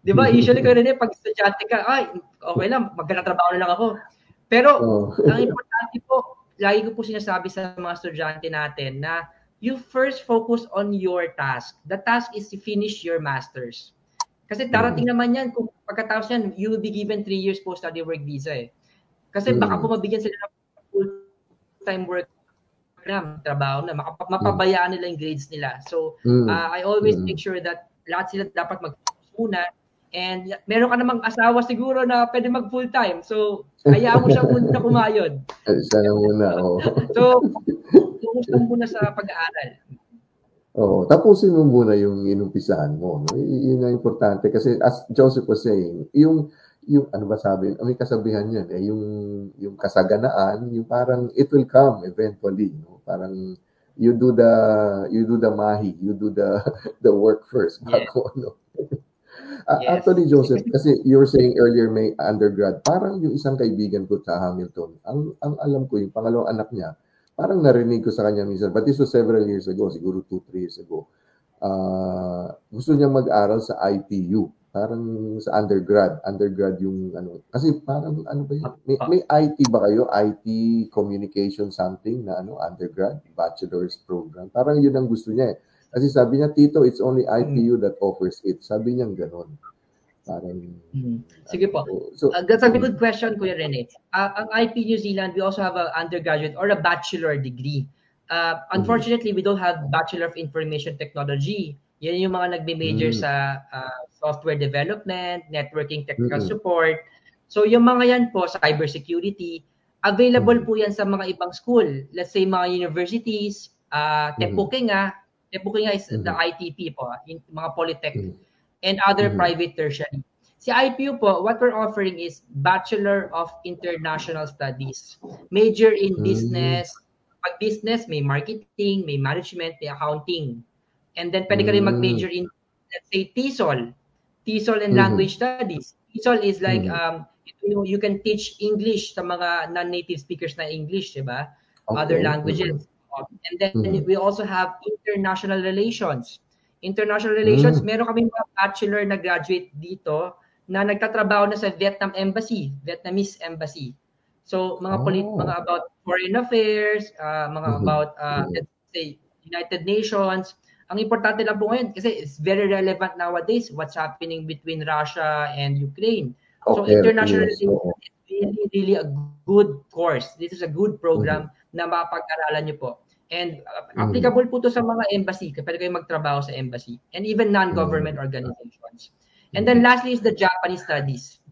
di ba? Usually, Kuya Rene, pag estudyante ka, ay, okay lang, magkakatrabaho na lang ako. Pero, Oh. ang importante po, lagi ko po sinasabi sa mga estudyante natin na you first focus on your task. The task is to finish your master's. Kasi darating naman yan, kung pagkatapos yan, you will be given three years post-study work visa eh. Kasi baka Mm. po mabigyan sila ng full-time work program, trabaho na, makapa- mapabayaan nila yung grades nila. So, Mm. uh, I always Mm. make sure that lahat sila dapat mag-focus muna. And meron ka namang asawa siguro na pwede mag full-time. So, hayaan mo siya muna kumayod. Ay, Sana muna, oh. So, focus muna sa pag-aaral. Oo, tapusin mo muna yung inumpisahan mo. No? Y- yun ang importante kasi as Joseph was saying, yung yung ano ba sabi, may kasabihan yan eh, yung yung kasaganaan, yung parang it will come eventually, no? Parang you do the you do the mahi, you do the the work first bago ano. Ah, Yes. Actually, Joseph, kasi you were saying earlier may undergrad, parang yung isang kaibigan ko sa Hamilton, ang, ang alam ko, yung pangalawang anak niya, parang narinig ko sa kanya minsan, but this was several years ago, siguro two, three years ago, ah gusto niya mag-aral sa IPU, parang sa undergrad, undergrad yung ano, kasi parang ano ba yun, may, may IT ba kayo, IT communication something na ano, undergrad, bachelor's program, parang yun ang gusto niya eh. Kasi sabi niya, Tito, it's only IPU that offers it. Sabi niya gano'n. Parang, Sige po. so, Uh, that's a good question, Kuya Rene. Uh, ang IP New Zealand, we also have an undergraduate or a bachelor degree. Uh, unfortunately, we don't have Bachelor of Information Technology. Yan yung mga nagbe-major Mm. sa uh, software development, networking technical Mm-mm. support. So yung mga yan po, cybersecurity, available Mm. po yan sa mga ibang school. Let's say mga universities, uh, Tepukinga, Tepukinga is the Mhm. ITP po, in, mga polytech Mhm. And other Mhm. private tertiary. Si IPU po, what we're offering is Bachelor of International Studies. Major in Mm. business. Pag business, may marketing, may management, may accounting. And then pwede ka rin Mm. mag-major in, let's say, TESOL. TESOL and Mhm. Language Studies. TESOL is like, Mhm. um, you, you can teach English sa mga non-native speakers na English, di ba? Other Okay. languages. And then Mhm. we also have international relations. International relations, Mm. meron kami mga bachelor na graduate dito na nagtatrabaho na sa Vietnam Embassy, Vietnamese Embassy. So, mga polit Oh. mga about foreign affairs, uh, mga Mhm. about uh, let's say United Nations. Ang importante lang po ngayon kasi it's very relevant nowadays what's happening between Russia and Ukraine. So, Okay, international yes, relations is really, really a good course. This is a good program Mm-hmm. na mapag-aralan niyo po. And uh, Mhm. applicable po to sa mga embassy. Pwede kayo magtrabaho sa embassy. And even non-government Mm-hmm. organizations. And then lastly is the Japanese studies.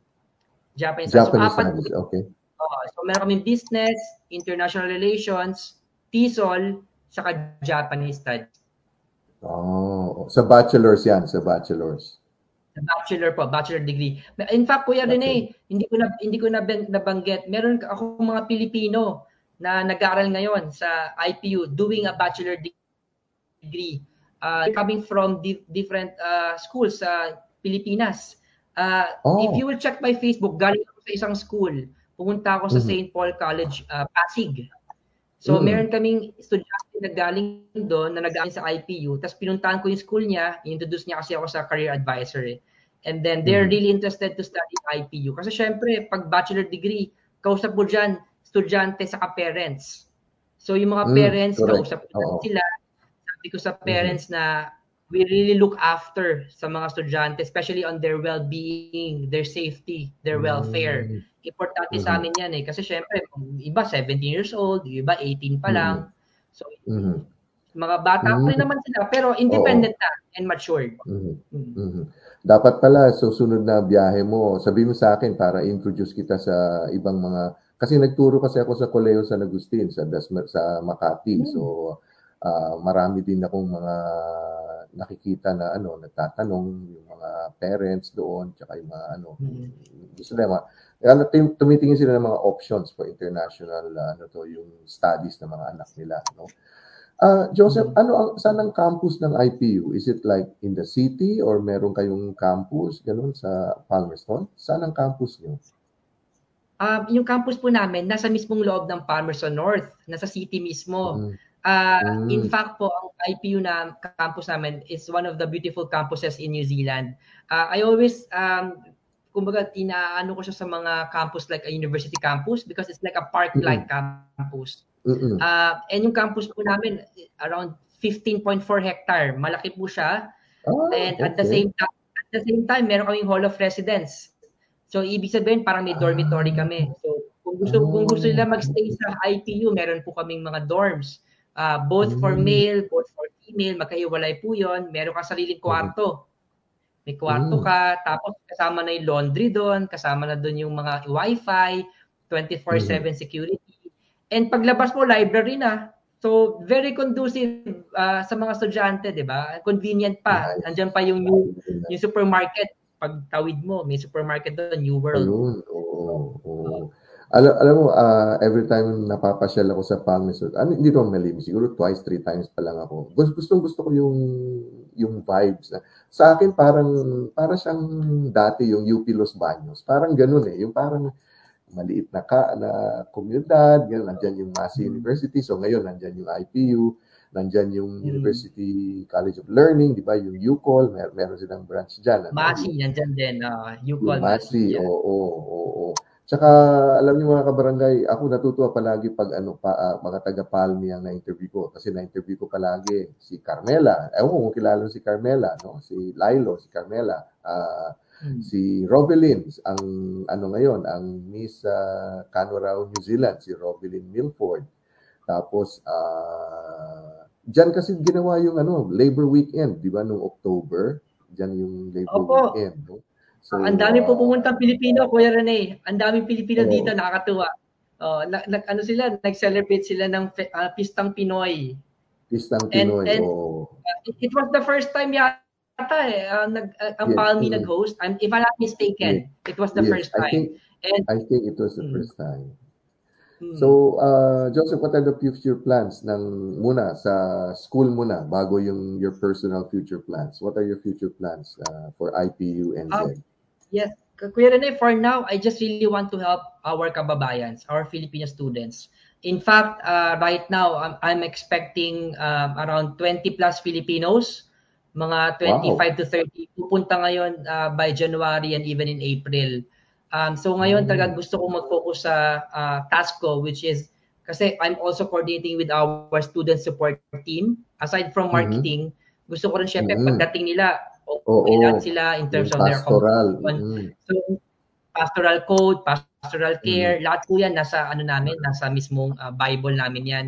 Japanese, Japanese so, apat studies, okay. Oo. so meron kaming business, international relations, TESOL, saka Japanese studies. Oh, sa bachelors yan, sa bachelors. Bachelor po, bachelor degree. In fact, Kuya Rene, hindi ko na hindi ko na nabanggit. Meron ako mga Pilipino na nag-aaral ngayon sa IPU doing a bachelor de- degree. Uh, coming from di- different uh, schools sa Pilipinas. Uh, Oh. If you will check my Facebook, galing ako sa isang school. Pumunta ako sa Mhm. St. Paul College, uh, Pasig. So, Mm. meron kaming estudyante na galing doon, na nag sa IPU. Tapos pinuntahan ko yung school niya, introduce niya kasi ako sa career advisor eh. And then they're Mhm. really interested to study IPU. Kasi syempre, pag bachelor degree, kausap mo dyan, estudyante sa parents. So yung mga Mm, parents, correct. kausap ko Oo. sila. Sabi ko sa parents na we really look after sa mga estudyante, especially on their well-being, their safety, their welfare. Mm. Importante Mhm. sa amin yan eh. Kasi syempre, iba 17 years old, iba 18 pa lang. So, Mhm. mga bata pa rin Mm. naman sila, pero independent na and matured. Mhm. Mm. Mhm. Dapat pala susunod na biyahe mo, sabi mo sa akin para introduce kita sa ibang mga kasi nagturo kasi ako sa Colegio San Agustin sa Dasma, sa Makati. Hmm. So ah, marami din akong mga nakikita na ano nagtatanong yung mga parents doon tsaka yung mga ano Mm. gusto nila ano, tum- tumitingin sila ng mga options for international ah, ano to yung studies ng mga anak nila no Ah, Joseph, ano ang saan ang campus ng IPU? Is it like in the city or meron kayong campus ganun sa Palmerston? Saan ang campus niyo? Um, yung campus po namin, nasa mismong loob ng Palmerston North, nasa city mismo. Mm. Mm. In fact po, ang IPU na campus namin is one of the beautiful campuses in New Zealand. Ah, I always, um, kumbaga, inaano ko siya sa mga campus like a university campus because it's like a park-like campus. Mm-mm. Ah, and yung campus po namin, around 15.4 hectare. Malaki po siya. Ah, And at the okay. same time, at the same time, meron kaming hall of residence. So ibig sabihin parang may dormitory Ah. kami. So kung gusto kung gusto nila magstay sa IPU, meron po kaming mga dorms. Uh, both for Mm. male, both for female, magkahiwalay po 'yon. Meron kang sariling kwarto. May kwarto Mm. ka, tapos kasama na yung laundry doon, kasama na doon yung mga wifi, 24/7 security. And paglabas mo, library na. So, very conducive ah, sa mga estudyante, di ba? Convenient pa. Nice. Nandiyan pa yung new, yung supermarket. Pag tawid mo, may supermarket doon, New World. Ayun, oo, oo. Alam, alam mo, ah, every time napapasyal ako sa Palmerston, ano, hindi ko malimu, siguro twice, three times pa lang ako. Gusto, gustong gusto ko yung yung vibes. Na. Sa akin, parang, parang siyang dati yung UP Los Baños. Parang ganun eh. Yung parang maliit na ka na komunidad, ganun, nandyan yung Massey University. So ngayon, nandyan yung IPU, nandyan yung Mm. University College of Learning, di ba? Yung UCOL, mer meron silang branch dyan. ano? Masi, nandyan din. Uh, you Yung call Masi, oo, oo, oo. Tsaka, alam niyo mga kabarangay, ako natutuwa palagi pag ano, pa, ah, mga taga-Palmi ang na-interview ko. Kasi na-interview ko palagi si Carmela. Ewan ko kung kilala si Carmela, no? Si Lilo, si Carmela. ah, Mm. si Robelin, ang ano ngayon, ang Miss uh, Canora New Zealand, si Robelin Milford. Tapos, ah, Diyan kasi ginawa yung ano, Labor Weekend, di ba, nung October. Diyan yung Labor Opo. Weekend. No? So, ang dami po ah, pumuntang Pilipino, Kuya Rene. Ang daming Pilipino Oo. dito, nakakatuwa. Oh, na, na- ano sila, nag-celebrate sila ng ah, Pistang Pinoy. Pistang And- Pinoy. and- oo. Uh, it, it was the first time yata eh, ah, nag, ah, ang Yes, Palmi mm. nag-host. I'm, if I'm not mistaken, it was the Yes, first I think, time. And, I think it was the Mm. first time. Hmm. So, uh, Joseph, what are the future plans ng muna sa school muna bago yung your personal future plans? What are your future plans uh, for IPU and Ah, Z? Yes, Kuya Rene, for now, I just really want to help our kababayans, our Filipino students. In fact, uh, right now, I'm, I'm expecting um, around 20 plus Filipinos, mga 25 to 30, pupunta ngayon uh, by January and even in April. Um, so ngayon, Mm. talaga gusto ko mag-focus sa uh, task ko, which is, kasi I'm also coordinating with our student support team. Aside from Mhm. marketing, gusto ko rin syempre Mhm. pagdating nila, okay lahat sila in terms of their pastoral. communication. Mm. So, pastoral code, pastoral care, lahat po yan nasa ano namin, nasa mismong uh, Bible namin yan.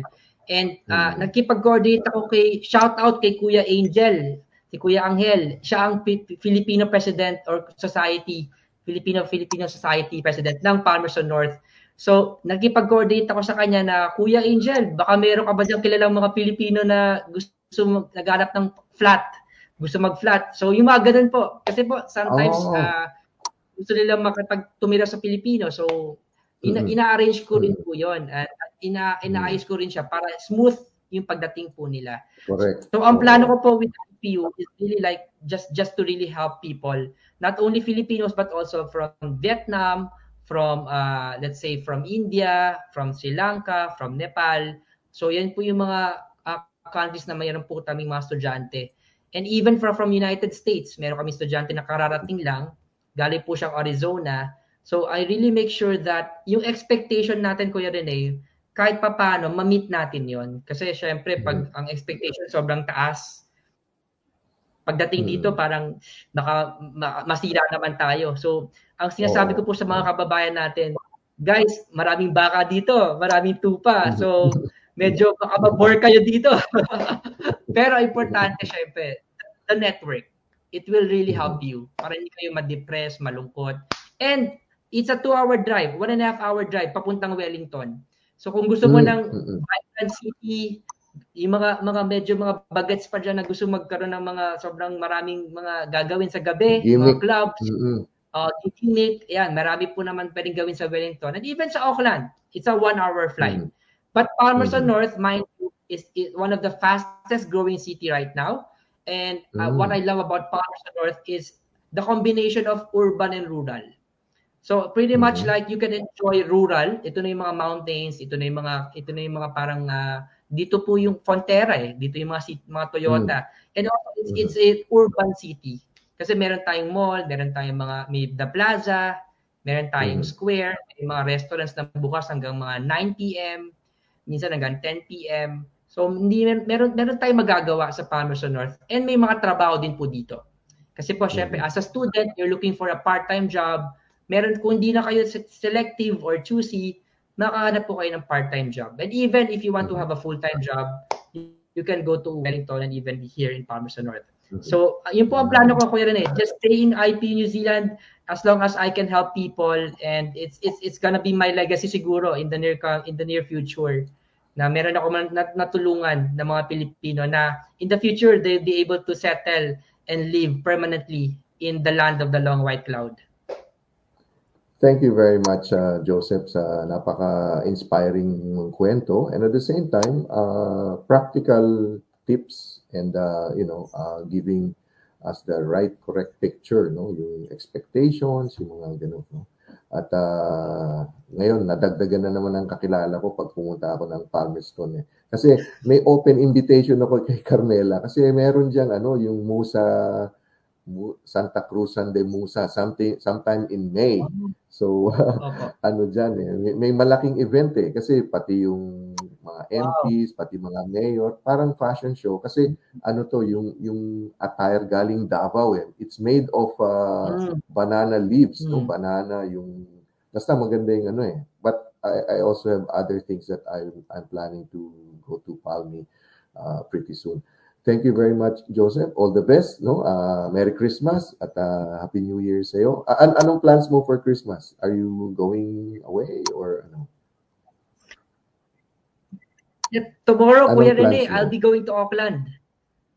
And uh, Mm. nagkipag-coordinate ako kay, shout out kay Kuya Angel, si Kuya Angel. Siya ang Pi- Filipino President or Society, Filipino Filipino Society President ng Palmerston North. So, nagkipag-coordinate ako sa kanya na, Kuya Angel, baka meron ka ba diyang kilalang mga Pilipino na gusto mag- naghanap ng flat? Gusto mag-flat. So, yung mga ganun po. Kasi po, sometimes, Oh. ah, gusto nila makapag-tumira sa Pilipino. So, ina- Mhm. ina-arrange ko rin po yun. At ina- inaayos ko rin siya para smooth yung pagdating po nila. Correct. So, ang plano ko po with IPU is really like just just to really help people. Not only Filipinos, but also from Vietnam, from, uh, let's say, from India, from Sri Lanka, from Nepal. So, yan po yung mga uh, countries na mayroon po kaming mga estudyante. And even from, from United States, meron kami estudyante na kararating lang. Galing po siyang Arizona. So, I really make sure that yung expectation natin, Kuya Rene, kahit pa paano, ma-meet natin yon Kasi syempre, pag ang expectation sobrang taas, Pagdating Mm. dito, parang naka, ma- masira naman tayo. So, ang sinasabi Oo. ko po sa mga kababayan natin, guys, maraming baka dito, maraming tupa. So, medyo baka ma-bore kayo dito. Pero importante, syempre, the network. It will really help you para hindi kayo ma-depress, malungkot. And it's a two-hour drive, one and a half hour drive papuntang Wellington. So kung gusto mo ng. Vibrant City, yung mga mga medyo mga bagets pa dyan na gusto magkaroon ng mga sobrang maraming mga gagawin sa gabi, Gimmick. mga clubs, Mm-mm. uh, gimmick, yan, marami po naman pwedeng gawin sa Wellington. And even sa Auckland, it's a one-hour flight. Mhm. But Palmerston Mhm. North, mind you, is, is one of the fastest growing city right now. And uh, Mm. what I love about Palmerston North is the combination of urban and rural. So pretty much Mhm. like you can enjoy rural, ito na yung mga mountains, ito na yung mga ito na yung mga parang uh, dito po yung Frontera eh, dito yung mga mga Toyota. And also it's, Mhm. it's a urban city. Kasi meron tayong mall, meron tayong mga may the plaza, meron tayong Mhm. square, may mga restaurants na bukas hanggang mga 9 p.m., minsan hanggang 10 p.m. So hindi meron meron tayong magagawa sa Palmerston North and may mga trabaho din po dito. Kasi po syempre as a student, you're looking for a part-time job. Meron kung hindi na kayo se- selective or choosy, makahanap po kayo ng part-time job. And even if you want to have a full-time job, you, can go to Wellington and even here in Palmerston North. So, uh, yun po ang plano ko Kuya Rene. Just stay in IP New Zealand as long as I can help people and it's it's it's gonna be my legacy siguro in the near in the near future na meron ako man, nat, natulungan ng mga Pilipino na in the future they'll be able to settle and live permanently in the land of the long white cloud. Thank you very much, uh, Joseph, sa napaka-inspiring kwento. And at the same time, uh, practical tips and, uh, you know, uh, giving us the right, correct picture, no? Yung expectations, yung mga ganun, no? At uh, ngayon, nadagdagan na naman ang kakilala ko pag pumunta ako ng Palmerston. Eh. Kasi may open invitation ako kay Carmela. Kasi meron diyang ano, yung Musa, Mu- Santa Cruz Sunday Musa, something, sometime in May. So, ano dyan eh, may, may malaking event eh. Kasi pati yung mga MPs, pati mga mayor, parang fashion show. Kasi ano to, yung, yung attire galing Davao eh. It's made of uh, Mm. banana leaves, no? Mm. Banana yung, basta maganda yung ano eh. But I, I also have other things that I, I'm planning to go to Palmy uh, pretty soon. Thank you very much, Joseph. All the best, no? Uh, Merry Christmas at uh, Happy New Year sa iyo. an- anong plans mo for Christmas? Are you going away or ano? Tomorrow, Anong Kuya Rene? I'll be going to Auckland.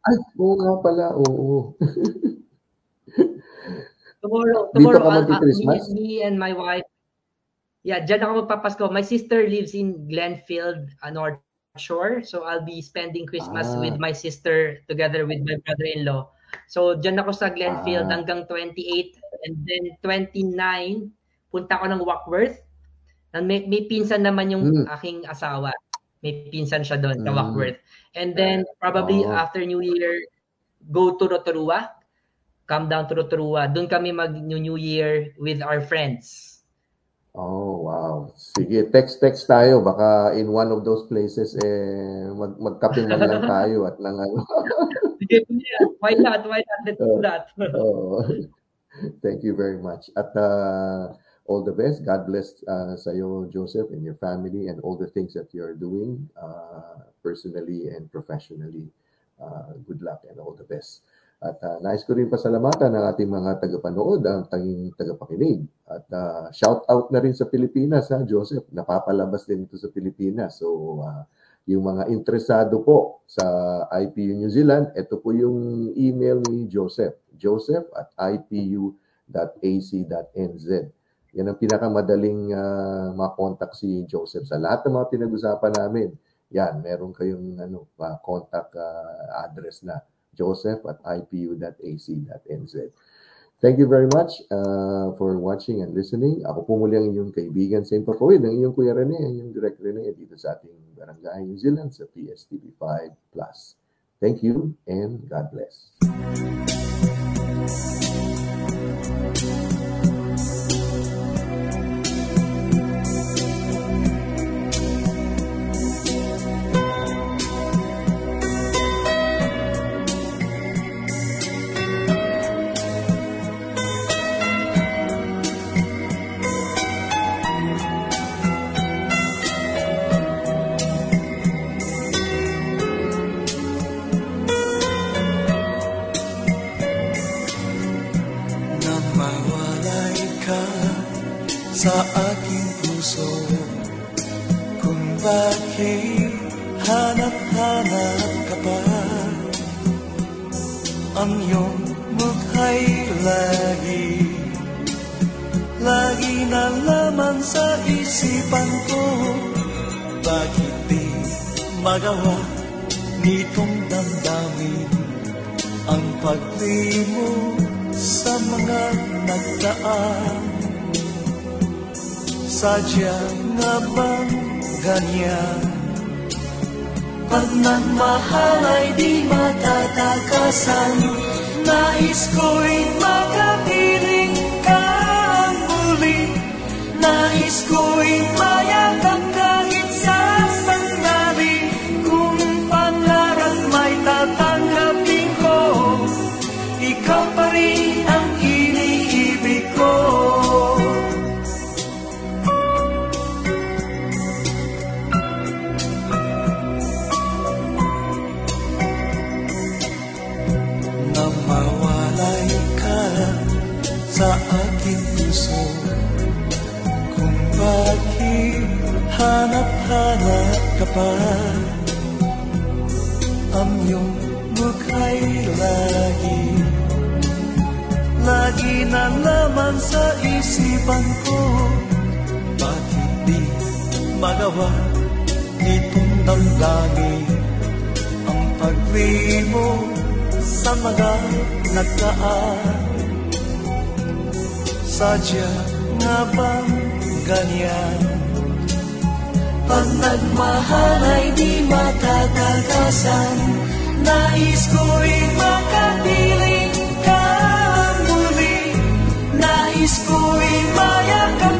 Ay, oo nga pala, oo. Tomorrow, tomorrow, I'll- I'll- me, me and my wife, yeah, dyan ako magpapasko. My sister lives in Glenfield, uh, North Shore. So I'll be spending Christmas Ah. with my sister together with my brother-in-law. So dyan ako sa Glenfield Ah. hanggang 28 and then 29, punta ako ng Warkworth. And may, may pinsan naman yung Mm. aking asawa. May pinsan siya doon sa Mm. Warkworth. And then probably Oh. after New Year, go to Rotorua. Come down to Rotorua. Doon kami mag-New Year with our friends. Oh, wow. Sige, text-text tayo. Baka in one of those places, eh, mag magkape man lang tayo at nang ano. Sige. Why not? Why not? Let's do that. Oo. Thank you very much. At uh, all the best. God bless uh, sa iyo, Joseph, and your family and all the things that you're doing uh, personally and professionally. Uh, good luck and all the best. At uh, nais ko rin pasalamatan ang ating mga tagapanood, ang tanging tagapakinig. At uh, shout out na rin sa Pilipinas, ha, Joseph. Napapalabas din ito sa Pilipinas. So, uh, yung mga interesado po sa IPU New Zealand, ito po yung email ni Joseph. Joseph at ipu.ac.nz. Yan ang pinakamadaling uh, makontak si Joseph sa lahat ng mga pinag-usapan namin. Yan, meron kayong ano, uh, contact uh, address na joseph at ipu.ac.nz. Thank you very much uh, for watching and listening. Ako po muli ang inyong kaibigan sa Impapawid, ang inyong Kuya Rene, ang inyong Direct Rene dito sa ating Barangay New Zealand sa PSTV5+. Thank you and God bless. Sadya nga bang ganyan Pag nagmahal ay di matatakasan Nais ko'y makapiling ka muli Nais ko'y mayakap hanap-hanap ka pa. Ang iyong mukha'y lagi. Lagi na naman sa isipan ko. Bakit di magawa nitong damdamin Ang paglimo sa mga nagdaan. Sadya nga bang ganyan Pag nagmahal ay di matatagasan. Nais ko'y makapiling ka muli. Nais ko'y mayakap